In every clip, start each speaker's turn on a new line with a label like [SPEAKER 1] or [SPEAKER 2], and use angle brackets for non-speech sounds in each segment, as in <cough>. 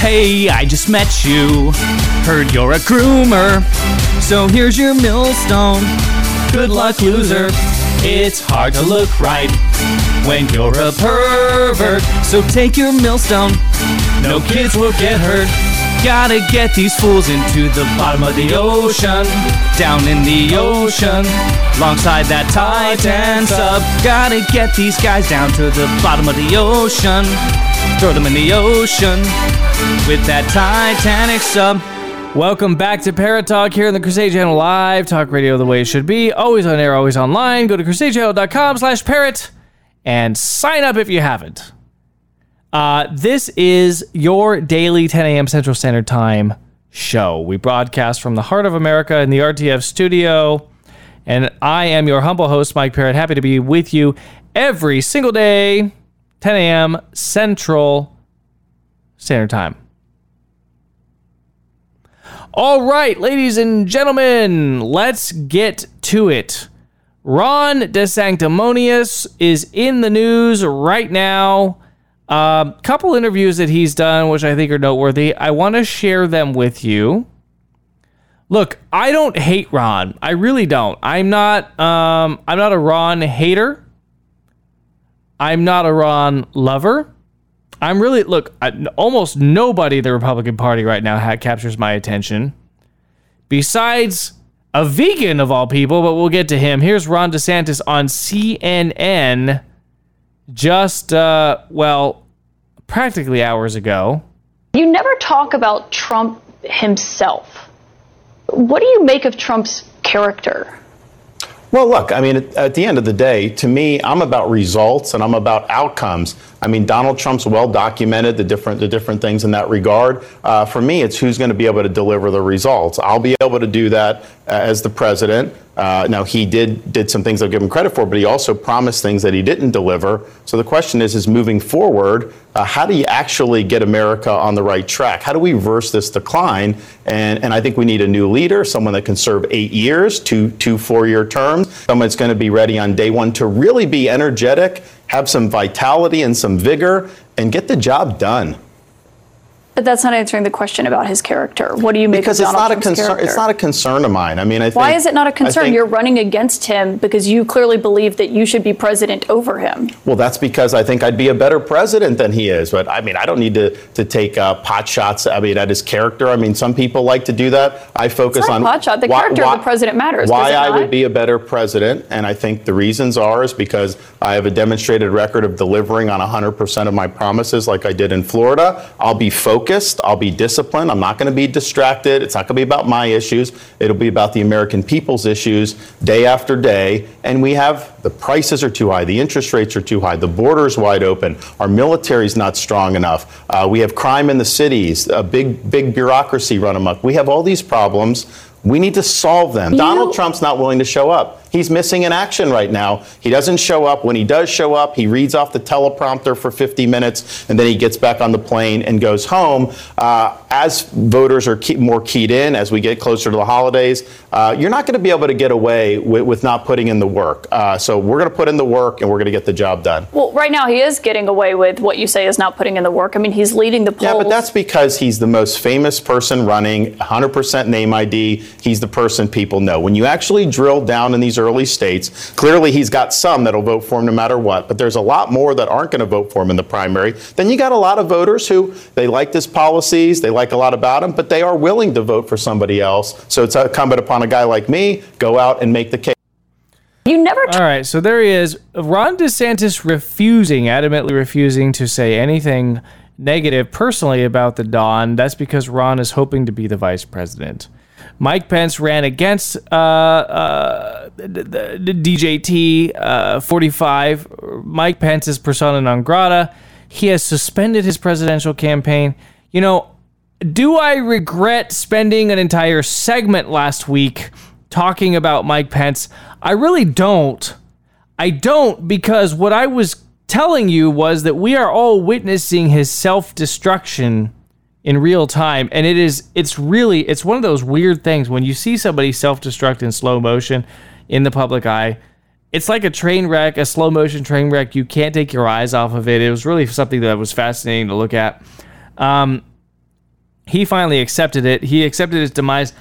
[SPEAKER 1] Hey, I just met you. Heard you're a groomer. So here's your millstone. Good luck, loser. It's hard to look right when you're a pervert. So take your millstone. No kids will get hurt. Gotta get these fools into the bottom of the ocean. Down in the ocean. Alongside that Titan sub. Gotta get these guys down to the bottom of the ocean. Throw them in the ocean with that Titanic sub. Welcome back to Parrott Talk here on the Crusade Channel Live. Talk radio the way it should be. Always on air, always online. Go to crusadechannel.com slash parrot and sign up if you haven't. Uh, this is your daily 10 a.m. Central Standard Time show. We broadcast from the heart of America in the RTF studio. And I am your humble host, Mike Parrott. Happy to be with you every single day, 10 a.m. Central Standard Time. All right, ladies and gentlemen, let's get to it. Ron DeSanctimonious is in the news right now. A um, couple interviews that he's done, which I think are noteworthy. I want to share them with you. Look, I don't hate Ron. I really don't. I'm not. Um, I'm not a Ron hater. I'm not a Ron lover. I'm really look. I, almost nobody in the Republican Party right now ha- captures my attention, besides a vegan of all people. But we'll get to him. Here's Ron DeSantis on CNN, just uh, well, practically hours ago.
[SPEAKER 2] You never talk about Trump himself. What do you make of Trump's character?
[SPEAKER 3] Well, look, I mean, at, the end of the day, to me, I'm about results and I'm about outcomes. I mean, Donald Trump's well documented the different the different things in that regard. Uh, for me, it's who's going to be able to deliver the results. I'll be able to do that uh, as the president. Uh, now, he did did some things I'll give him credit for, but he also promised things that he didn't deliver. So the question is, is moving forward, uh, how do you actually get America on the right track? How do we reverse this decline? And and I think we need a new leader, someone that can serve eight years, two two four year terms, someone that's going to be ready on day one to really be energetic have some vitality and some vigor, and get the job done.
[SPEAKER 2] But that's not answering the question about his character. What do you make
[SPEAKER 3] because
[SPEAKER 2] of Donald
[SPEAKER 3] it's not
[SPEAKER 2] Trump's
[SPEAKER 3] a concern.
[SPEAKER 2] character?
[SPEAKER 3] It's not a concern of mine. I mean, I think,
[SPEAKER 2] why is it not a concern?
[SPEAKER 3] think,
[SPEAKER 2] You're running against him because you clearly believe that you should be president over him.
[SPEAKER 3] Well, that's because I think I'd be a better president than he is. But I mean, I don't need to to take uh, pot shots. I mean, at his character. I mean, some people like to do that. I focus on
[SPEAKER 2] pot shot. The
[SPEAKER 3] why,
[SPEAKER 2] character
[SPEAKER 3] why,
[SPEAKER 2] of the president matters.
[SPEAKER 3] Why I would be a better president, and I think the reasons are is because I have a demonstrated record of delivering on 100% of my promises, like I did in Florida. I'll be focused. I'll be disciplined. I'm not going to be distracted. It's not going to be about my issues. It'll be about the American people's issues day after day. And we have the prices are too high, the interest rates are too high, the border is wide open, our military's not strong enough. Uh, we have crime in the cities, a big, big bureaucracy run amok. We have all these problems. We need to solve them.
[SPEAKER 2] You-
[SPEAKER 3] Donald Trump's not willing to show up. He's missing in action right now. He doesn't show up. When he does show up, he reads off the teleprompter for 50 minutes and then he gets back on the plane and goes home. Uh, as voters are key, more keyed in, as we get closer to the holidays, uh, you're not going to be able to get away with, with not putting in the work. Uh, so we're going to put in the work and we're going to get the job done.
[SPEAKER 2] Well, right now he is getting away with what you say is not putting in the work. I mean, he's leading the polls.
[SPEAKER 3] Yeah, but that's because he's the most famous person running, 100% name ID. He's the person people know. When you actually drill down in these early states, clearly he's got some that'll vote for him no matter what, but there's a lot more that aren't going to vote for him in the primary. Then you got a lot of voters who they like his policies, they like a lot about him, but they are willing to vote for somebody else. So it's incumbent upon a guy like me go out and make the case.
[SPEAKER 2] you never
[SPEAKER 1] All right, so there he is. Ron DeSantis refusing, adamantly refusing to say anything negative personally about the Don. That's because Ron is hoping to be the vice president. Mike Pence ran against uh, uh, DJT uh, 45. Mike Pence is persona non grata. He has suspended his presidential campaign. You know, do I regret spending an entire segment last week talking about Mike Pence? I really don't. I don't because what I was telling you was that we are all witnessing his self-destruction in real time and it is it's really it's one of those weird things when you see somebody self-destruct in slow motion in the public eye it's like a train wreck a slow motion train wreck you can't take your eyes off of it it was really something that was fascinating to look at um, he finally accepted it. He accepted his demise.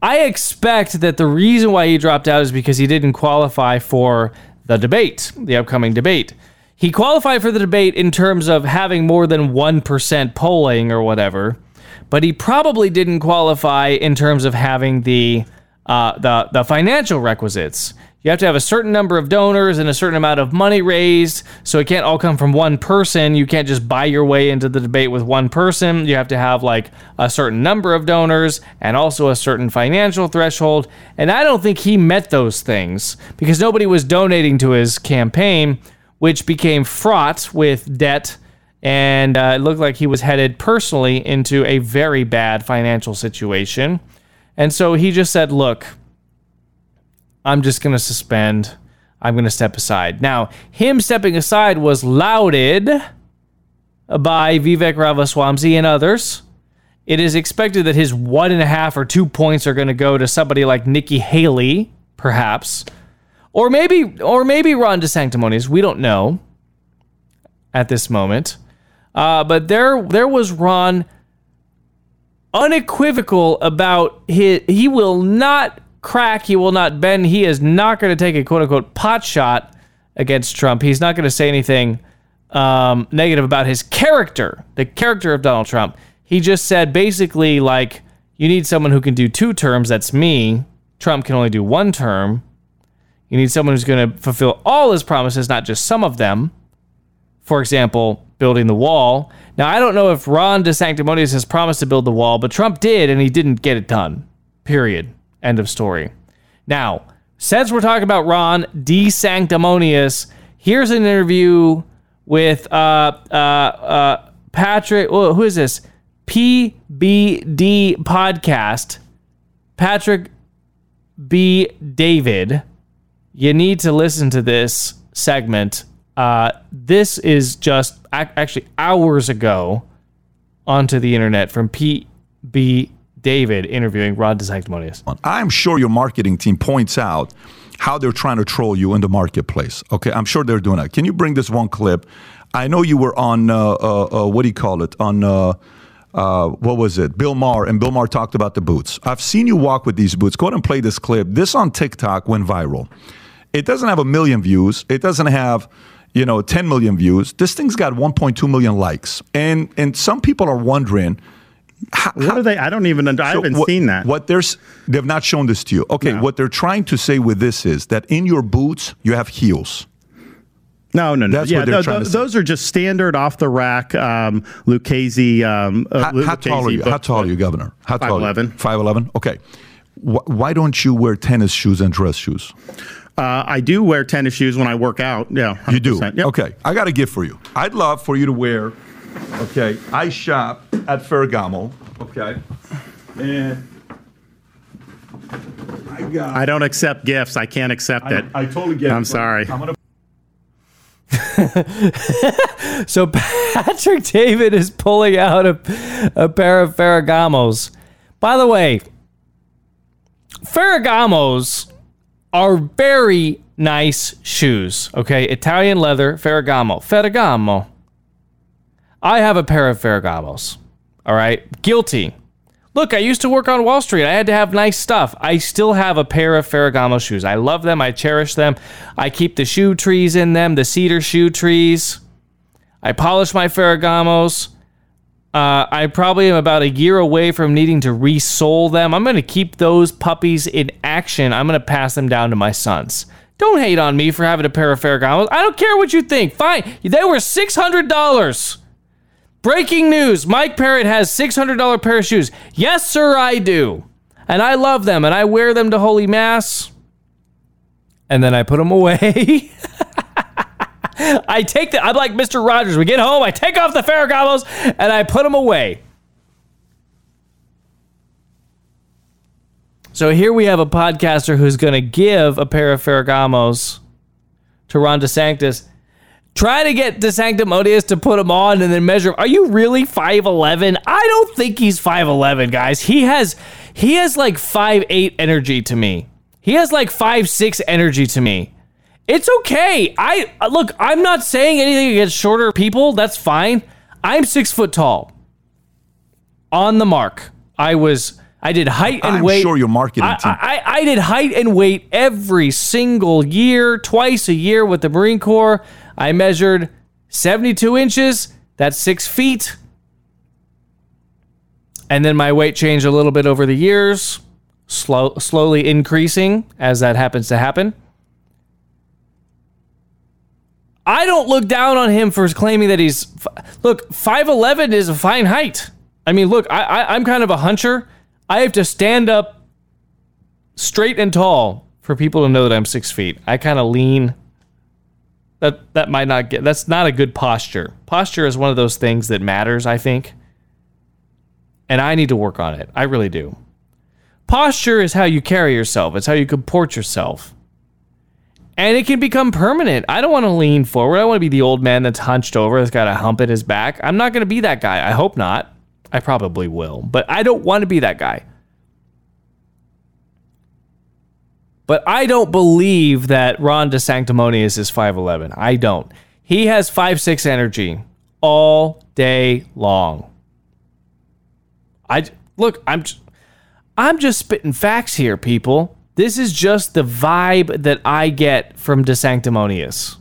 [SPEAKER 1] I expect that the reason why he dropped out is because he didn't qualify for the debate, the upcoming debate. He qualified for the debate in terms of having more than 1% polling or whatever, but he probably didn't qualify in terms of having the uh, the the financial requisites. You have to have a certain number of donors and a certain amount of money raised, so it can't all come from one person. You can't just buy your way into the debate with one person. You have to have like a certain number of donors and also a certain financial threshold. And I don't think he met those things because nobody was donating to his campaign, which became fraught with debt. And uh, it looked like he was headed personally into a very bad financial situation. And so he just said, Look, I'm just going to suspend. I'm going to step aside. Now, him stepping aside was lauded by Vivek Ramaswamy and others. It is expected that his one and a half or two points are going to go to somebody like Nikki Haley, perhaps, or maybe, or maybe Ron DeSanctimonious. We don't know at this moment. Uh, but there, there was Ron unequivocal about his. He will not crack. He will not bend. He is not going to take a quote unquote pot shot against Trump. He's not going to say anything um, negative about his character, the character of Donald Trump. He just said basically, like, you need someone who can do two terms. That's me. Trump can only do one term. You need someone who's going to fulfill all his promises, not just some of them. For example, building the wall. Now, I don't know if Ron DeSanctimonious has promised to build the wall, but Trump did, and he didn't get it done. Period. End of story. Now, since we're talking about Ron DeSanctimonious, here's an interview with uh, uh, uh, Patrick. Oh, who is this? PBD podcast. Patrick B. David. You need to listen to this segment. Uh, this is just actually hours ago onto the internet from PB David interviewing Ron DeSanctimonious.
[SPEAKER 4] I'm sure your marketing team points out how they're trying to troll you in the marketplace. Okay, I'm sure they're doing that. Can you bring this one clip? I know you were on uh, uh, uh, what do you call it? On uh, uh, what was it? Bill Maher, and Bill Maher talked about the boots. I've seen you walk with these boots. Go ahead and play this clip. This on TikTok went viral. It doesn't have a million views. It doesn't have you know 10 million views. This thing's got 1.2 million likes, and and some people are wondering
[SPEAKER 3] how, what are they? I don't even. I haven't what, seen that.
[SPEAKER 4] What there's, they've not shown this to you. Okay, no. what they're trying to say with this is that in your boots you have heels.
[SPEAKER 3] No, no, no. That's yeah, no, th- those are just standard off the rack um, Lucchese. Um,
[SPEAKER 4] uh, how, how tall are you? How tall are you, Governor? How
[SPEAKER 3] tall? Five eleven.
[SPEAKER 4] Five eleven. Okay. Wh- why don't you wear tennis shoes and dress shoes?
[SPEAKER 3] Uh, I do wear tennis shoes when I work out. Yeah,
[SPEAKER 4] 100%. you do. Yep. Okay, I got a gift for you. I'd love for you to wear Okay, I shop at Ferragamo. Okay, and
[SPEAKER 3] I got. I don't accept gifts. I can't accept I, it.
[SPEAKER 4] I totally get
[SPEAKER 3] I'm it. sorry. I'm gonna. <laughs>
[SPEAKER 1] so Patrick David is pulling out a, a pair of Ferragamos. By the way, Ferragamos are very nice shoes. Okay, Italian leather, Ferragamo, Ferragamo. I have a pair of Ferragamos. All right. Guilty. Look, I used to work on Wall Street. I had to have nice stuff. I still have a pair of Ferragamo shoes. I love them. I cherish them. I keep the shoe trees in them, the cedar shoe trees. I polish my Ferragamos. Uh, I probably am about a year away from needing to resole them. I'm going to keep those puppies in action. I'm going to pass them down to my sons. Don't hate on me for having a pair of Ferragamos. I don't care what you think. Fine. They were $600. Breaking news Mike Parrott has $600 pair of shoes. Yes, sir, I do. And I love them and I wear them to Holy Mass. And then I put them away. <laughs> <laughs> I take the, I'm like Mr. Rogers. We get home, I take off the Ferragamos and I put them away. So here we have a podcaster who's going to give a pair of Ferragamos to Ron DeSantis Try to get DeSanctimonious to put him on and then measure. Are you really 5'11? I don't think he's 5'11, guys. He has he has like 5'8 energy to me. He has like 5'6 energy to me. It's okay. I uh, look, I'm not saying anything against shorter people. That's fine. I'm six foot tall. on the mark. I was I did height and
[SPEAKER 4] I'm
[SPEAKER 1] weight.
[SPEAKER 4] sure your marketing
[SPEAKER 1] I,
[SPEAKER 4] team.
[SPEAKER 1] I, I did height and weight every single year, twice a year with the Marine Corps. I measured 72 inches. That's six feet. And then my weight changed a little bit over the years, slow, slowly increasing as that happens to happen. I don't look down on him for claiming that he's look 5'11 is a fine height. I mean, look, I, I I'm kind of a huncher. I have to stand up straight and tall for people to know that I'm six feet. I kind of lean. That that might not get. That's not a good posture. Posture is one of those things that matters. I think, and I need to work on it. I really do. Posture is how you carry yourself. It's how you comport yourself. And it can become permanent. I don't want to lean forward. I want to be the old man that's hunched over, that's got a hump in his back. I'm not going to be that guy. I hope not. I probably will, but I don't want to be that guy. But I don't believe that Ron DeSanctimonious is 5'11. I don't. He has 5'6 energy all day long. I look, I'm I'm just spitting facts here, people. This is just the vibe that I get from DeSanctimonious.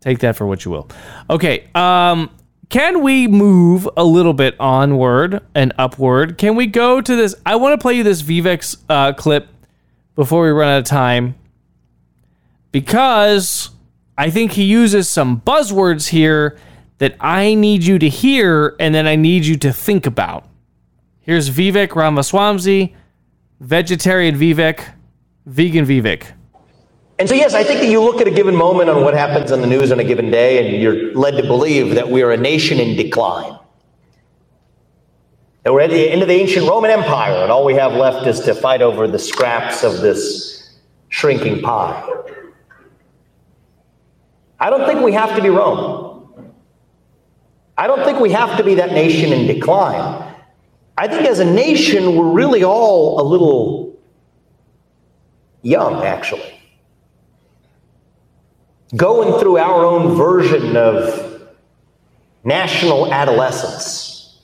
[SPEAKER 1] Take that for what you will. Okay, um, can we move a little bit onward and upward? Can we go to this? I want to play you this Vivek's uh, clip before we run out of time because I think he uses some buzzwords here that I need you to hear and then I need you to think about. Here's Vivek Ramaswamy, vegetarian Vivek, vegan Vivek.
[SPEAKER 5] And so, yes, I think that you look at a given moment on what happens on the news on a given day, and you're led to believe that we are a nation in decline. That we're at the end of the ancient Roman Empire, and all we have left is to fight over the scraps of this shrinking pie. I don't think we have to be Rome. I don't think we have to be that nation in decline. I think as a nation, we're really all a little young, actually going through our own version of national adolescence,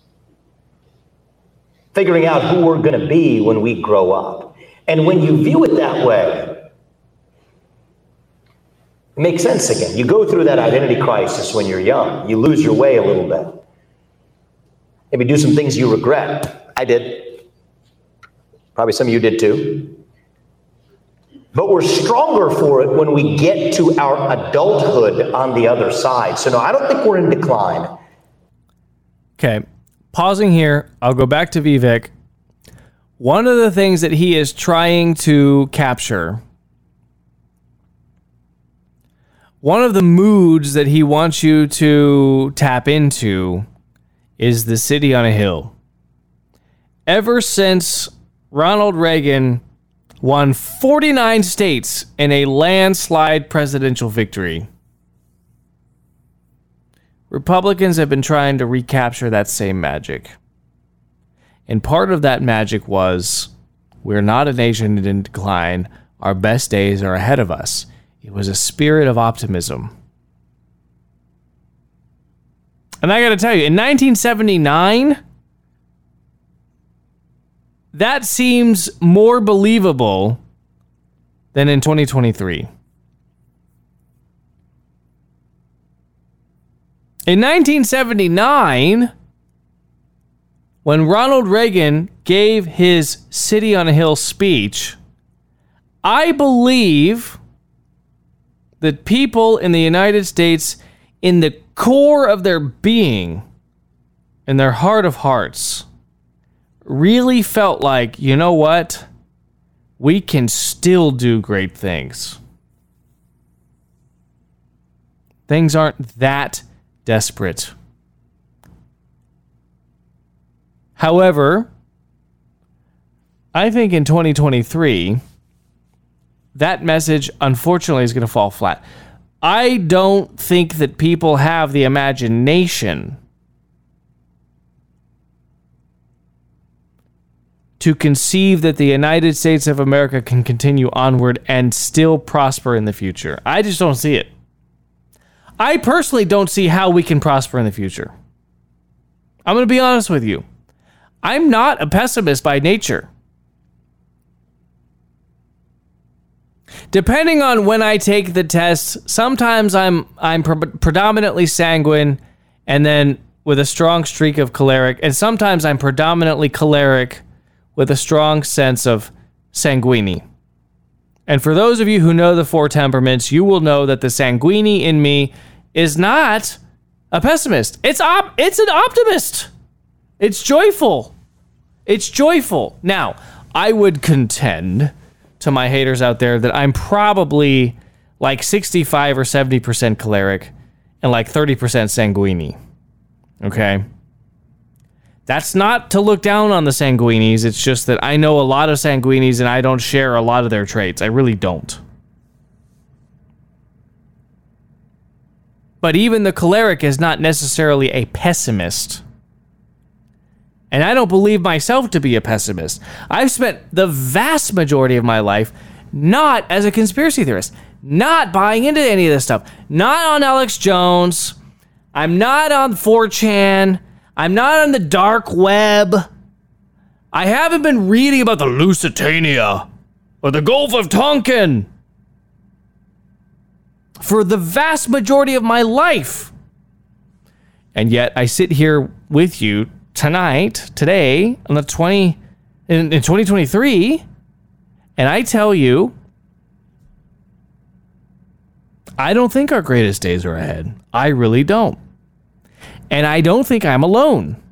[SPEAKER 5] figuring out who we're going to be when we grow up. And when you view it that way, it makes sense again. You go through that identity crisis when you're young, you lose your way a little bit. Maybe do some things you regret. I did. Probably some of you did too. But we're stronger for it when we get to our adulthood on the other side. So, no, I don't think we're in decline.
[SPEAKER 1] Okay, pausing here, I'll go back to Vivek. One of the things that he is trying to capture, one of the moods that he wants you to tap into is the city on a hill. Ever since Ronald Reagan won 49 states in a landslide presidential victory. Republicans have been trying to recapture that same magic. And part of that magic was we're not a nation in decline, our best days are ahead of us. It was a spirit of optimism. And I got to tell you, in 1979, that seems more believable than in 2023. In 1979, when Ronald Reagan gave his City on a Hill speech, I believe that people in the United States, in the core of their being, in their heart of hearts, really felt like, you know what? We can still do great things. Things aren't that desperate. However, I think in 2023, that message unfortunately is going to fall flat. I don't think that people have the imagination to conceive that the United States of America can continue onward and still prosper in the future. I just don't see it. I personally don't see how we can prosper in the future. I'm going to be honest with you. I'm not a pessimist by nature. Depending on when I take the test, sometimes I'm I'm pre- predominantly sanguine and then with a strong streak of choleric, and sometimes I'm predominantly choleric with a strong sense of sanguine. And for those of you who know the four temperaments, you will know that the sanguine in me is not a pessimist. It's op- it's an optimist. It's joyful. It's joyful. Now, I would contend to my haters out there that I'm probably like 65 or 70% choleric and like 30% sanguine. Okay? That's not to look down on the sanguinies. It's just that I know a lot of sanguinies and I don't share a lot of their traits. I really don't. But even the choleric is not necessarily a pessimist. And I don't believe myself to be a pessimist. I've spent the vast majority of my life not as a conspiracy theorist, not buying into any of this stuff, not on Alex Jones. I'm not on 4chan. I'm not on the dark web. I haven't been reading about the Lusitania or the Gulf of Tonkin for the vast majority of my life. And yet I sit here with you tonight, today, on the 20 in, in 2023, and I tell you I don't think our greatest days are ahead. I really don't. And I don't think I'm alone.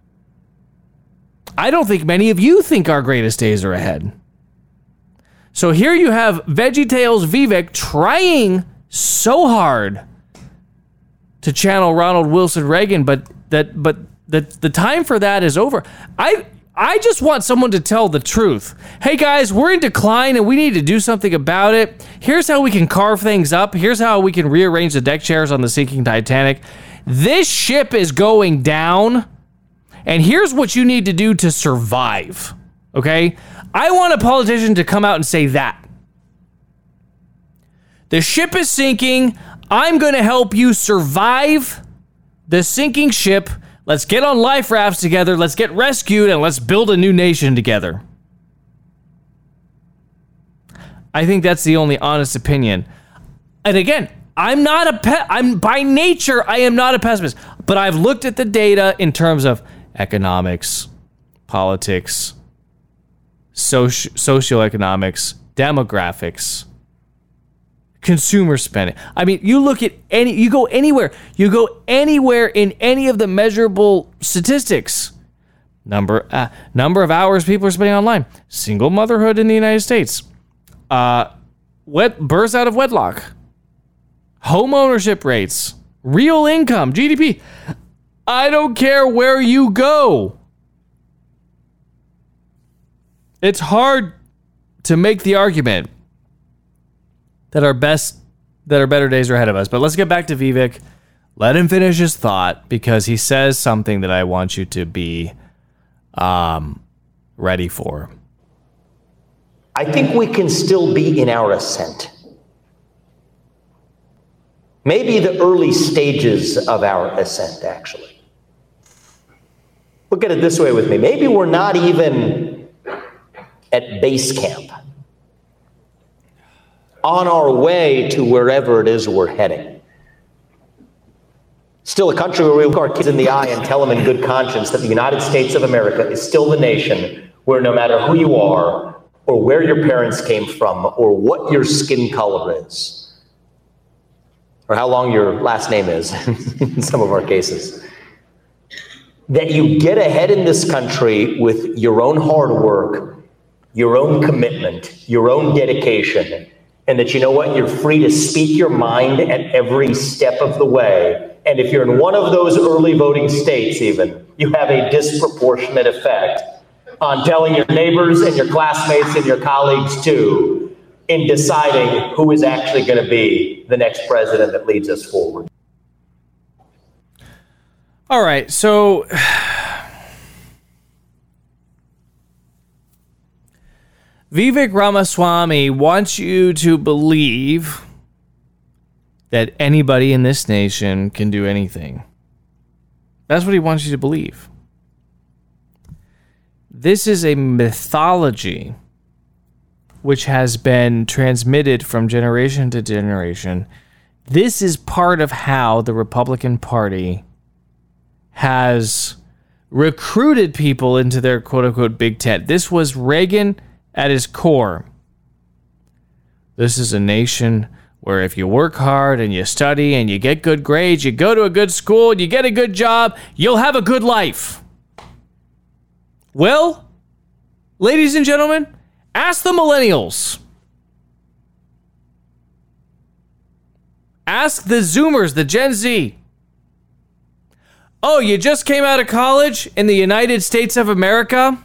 [SPEAKER 1] I don't think many of you think our greatest days are ahead. So here you have VeggieTales Vivek trying so hard to channel Ronald Wilson Reagan, but that but the the time for that is over. I I just want someone to tell the truth. Hey guys, we're in decline and we need to do something about it. Here's how we can carve things up. Here's how we can rearrange the deck chairs on the sinking Titanic. This ship is going down, and here's what you need to do to survive. Okay? I want a politician to come out and say that. The ship is sinking. I'm going to help you survive the sinking ship. Let's get on life rafts together. Let's get rescued and let's build a new nation together. I think that's the only honest opinion. And again, I'm not a pe- I'm by nature I am not a pessimist, but I've looked at the data in terms of economics, politics, soci- socioeconomics, demographics, consumer spending. I mean, you look at any you go anywhere, you go anywhere in any of the measurable statistics. Number uh, number of hours people are spending online, single motherhood in the United States, uh, wet births out of wedlock, home ownership rates, real income, GDP. I don't care where you go. It's hard to make the argument that our best that our better days are ahead of us. But let's get back to Vivek. Let him finish his thought because he says something that I want you to be um, ready for.
[SPEAKER 5] I think we can still be in our ascent. Maybe the early stages of our ascent, actually. Look at it this way with me. Maybe we're not even at base camp on our way to wherever it is we're heading. Still a country where we look our kids in the eye and tell them in good conscience that the United States of America is still the nation where no matter who you are, or where your parents came from, or what your skin color is, or how long your last name is <laughs> in some of our cases, that you get ahead in this country with your own hard work, your own commitment, your own dedication, and that you know what? You're free to speak your mind at every step of the way. And if you're in one of those early voting states, even, you have a disproportionate effect on telling your neighbors and your classmates and your colleagues too in deciding who is actually going to be the next president that leads us forward.
[SPEAKER 1] All right, so Vivek Ramaswamy wants you to believe that anybody in this nation can do anything. That's what he wants you to believe. this is a mythology which has been transmitted from generation to generation. This is part of how the Republican Party has recruited people into their quote unquote big tent. This was Reagan at his core. This is a nation where if you work hard and you study and you get good grades, you go to a good school, you get a good job, you'll have a good life. Well, ladies and gentlemen, ask the millennials. Ask the Zoomers, the Gen Z. Oh, you just came out of college in the United States of America?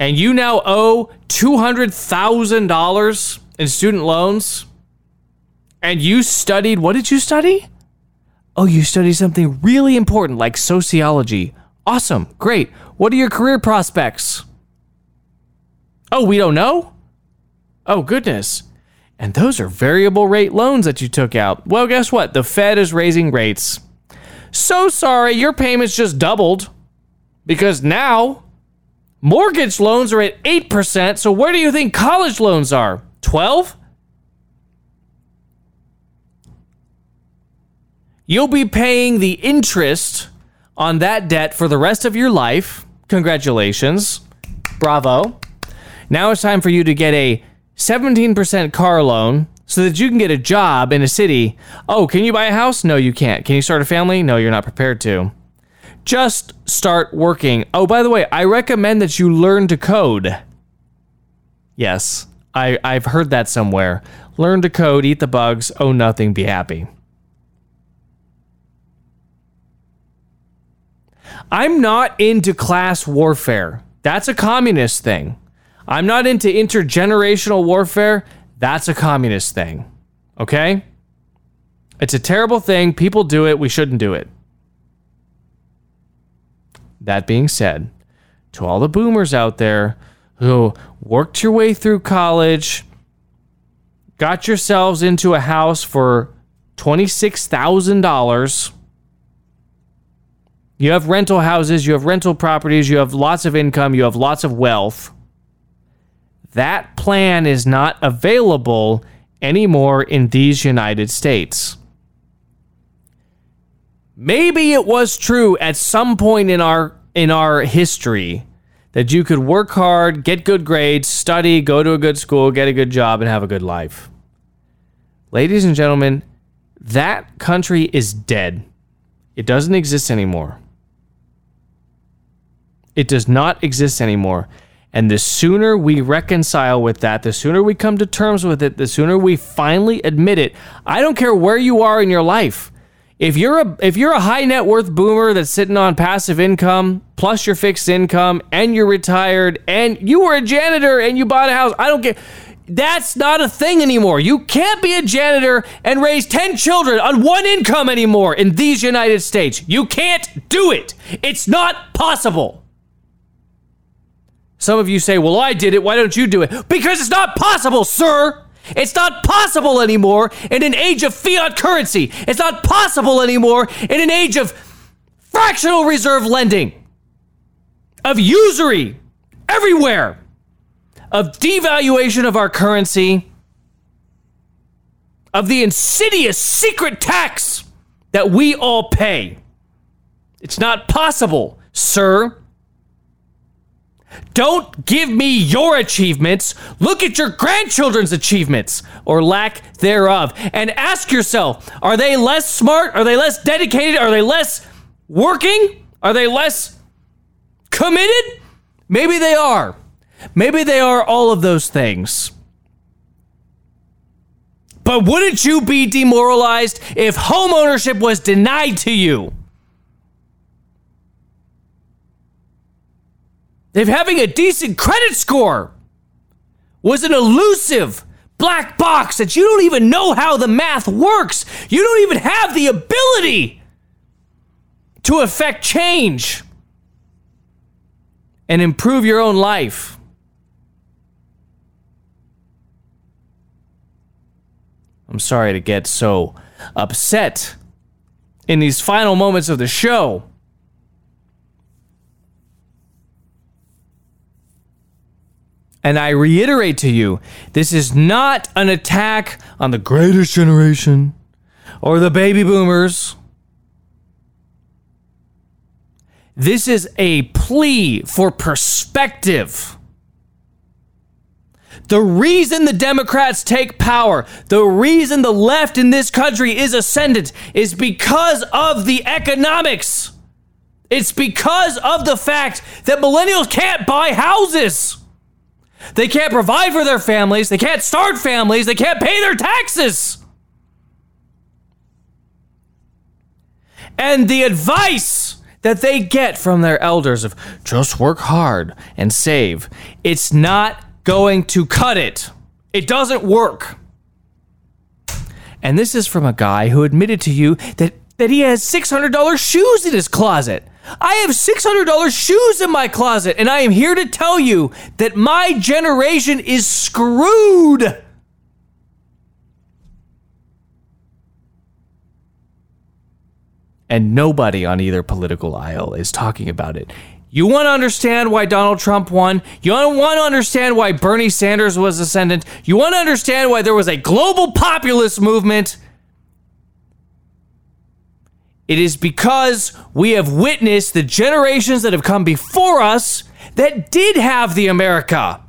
[SPEAKER 1] And you now owe $200,000 in student loans? And you studied, what did you study? Oh, you studied something really important like sociology. Awesome, great. What are your career prospects? Oh, we don't know? Oh, goodness. And those are variable rate loans that you took out. Well, guess what? The Fed is raising rates. So sorry, your payments just doubled because now mortgage loans are at 8%. So where do you think college loans are? 12? You'll be paying the interest on that debt for the rest of your life. Congratulations. Bravo. Now it's time for you to get a 17% car loan so that you can get a job in a city. Oh, can you buy a house? No, you can't. Can you start a family? No, you're not prepared to. Just start working. Oh, by the way, I recommend that you learn to code. Yes, I, I've heard that somewhere. Learn to code, eat the bugs, owe nothing, be happy. I'm not into class warfare. That's a communist thing. I'm not into intergenerational warfare. That's a communist thing. Okay? It's a terrible thing. People do it. We shouldn't do it. That being said, to all the boomers out there who worked your way through college, got yourselves into a house for $26,000, you have rental houses, you have rental properties, you have lots of income, you have lots of wealth. That plan is not available anymore in these United States. Maybe it was true at some point in our in our history that you could work hard, get good grades, study, go to a good school, get a good job and have a good life. Ladies and gentlemen, that country is dead. It doesn't exist anymore. It does not exist anymore. And the sooner we reconcile with that, the sooner we come to terms with it, the sooner we finally admit it. I don't care where you are in your life. If you're a if you're a high net worth boomer that's sitting on passive income plus your fixed income and you're retired and you were a janitor and you bought a house, I don't get that's not a thing anymore. You can't be a janitor and raise 10 children on one income anymore in these United States. You can't do it. It's not possible. Some of you say, well, I did it. Why don't you do it? Because it's not possible, sir. It's not possible anymore in an age of fiat currency. It's not possible anymore in an age of fractional reserve lending, of usury everywhere, of devaluation of our currency, of the insidious secret tax that we all pay. It's not possible, sir. Don't give me your achievements. Look at your grandchildren's achievements or lack thereof and ask yourself are they less smart? Are they less dedicated? Are they less working? Are they less committed? Maybe they are. Maybe they are all of those things. But wouldn't you be demoralized if home ownership was denied to you? If having a decent credit score was an elusive black box that you don't even know how the math works, you don't even have the ability to affect change and improve your own life. I'm sorry to get so upset in these final moments of the show. And I reiterate to you, this is not an attack on the greatest generation or the baby boomers. This is a plea for perspective. The reason the Democrats take power, the reason the left in this country is ascendant, is because of the economics. It's because of the fact that millennials can't buy houses. They can't provide for their families. They can't start families. They can't pay their taxes. And the advice that they get from their elders of just work hard and save, it's not going to cut it. It doesn't work. And this is from a guy who admitted to you that, that he has $600 shoes in his closet. I have $600 shoes in my closet, and I am here to tell you that my generation is screwed. And nobody on either political aisle is talking about it. You want to understand why Donald Trump won? You want to understand why Bernie Sanders was ascendant? You want to understand why there was a global populist movement? It is because we have witnessed the generations that have come before us that did have the America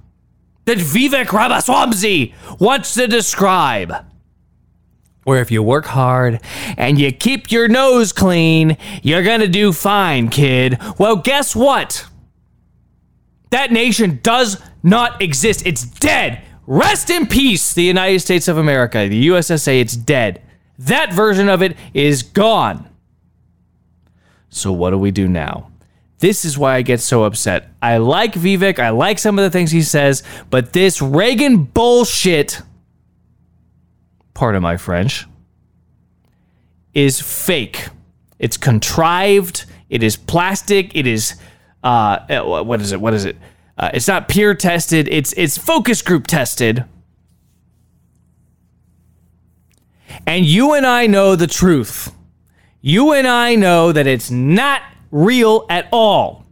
[SPEAKER 1] that Vivek Ramaswamy wants to describe. Where if you work hard and you keep your nose clean, you're gonna do fine, kid. Well, guess what? That nation does not exist. It's dead. Rest in peace, the United States of America, the USSA, it's dead. That version of it is gone. So, what do we do now? This is why I get so upset. I like Vivek, I like some of the things he says, but this Reagan bullshit, pardon my French, is fake. It's contrived, it is plastic, it is, uh, what is it? What is it? Uh, it's not peer tested, it's, it's focus group tested. And you and I know the truth you and I know that it's not real at all.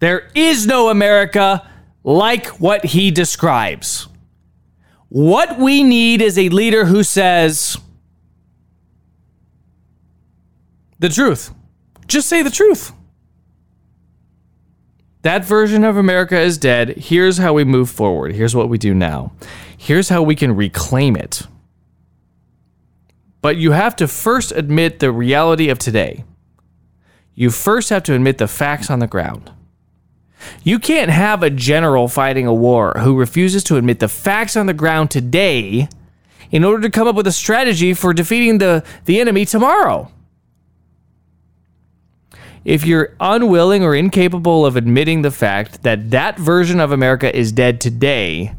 [SPEAKER 1] There is no America like what he describes. What we need is a leader who says the truth. Just say the truth. That version of America is dead. Here's how we move forward. Here's what we do now. Here's how we can reclaim it. But you have to first admit the reality of today. You first have to admit the facts on the ground. You can't have a general fighting a war who refuses to admit the facts on the ground today in order to come up with a strategy for defeating the, the enemy tomorrow. If you're unwilling or incapable of admitting the fact that that version of America is dead today,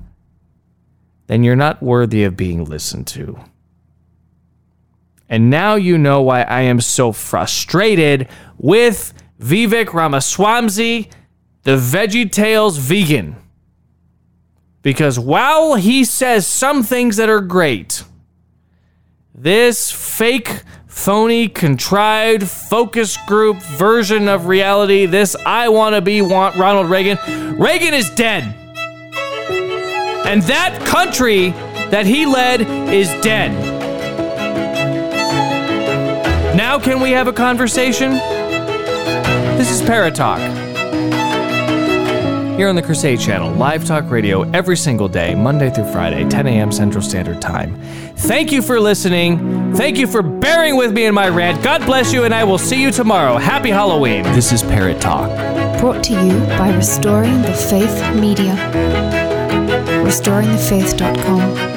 [SPEAKER 1] then you're not worthy of being listened to. And now you know why I am so frustrated with Vivek Ramaswamy, the Veggie Tales vegan. Because while he says some things that are great, this fake, phony, contrived focus group version of reality, this I want to be want Ronald Reagan, Reagan is dead. And that country that he led is dead. Now, can we have a conversation? This is Parrott Talk. Here on the Crusade Channel, live talk radio every single day, Monday through Friday, 10 a.m. Central Standard Time. Thank you for listening. Thank you for bearing with me in my rant. God bless you, and I will see you tomorrow. Happy Halloween. This is Parrott Talk.
[SPEAKER 6] Brought to you by Restoring the Faith Media. RestoringTheFaith.com.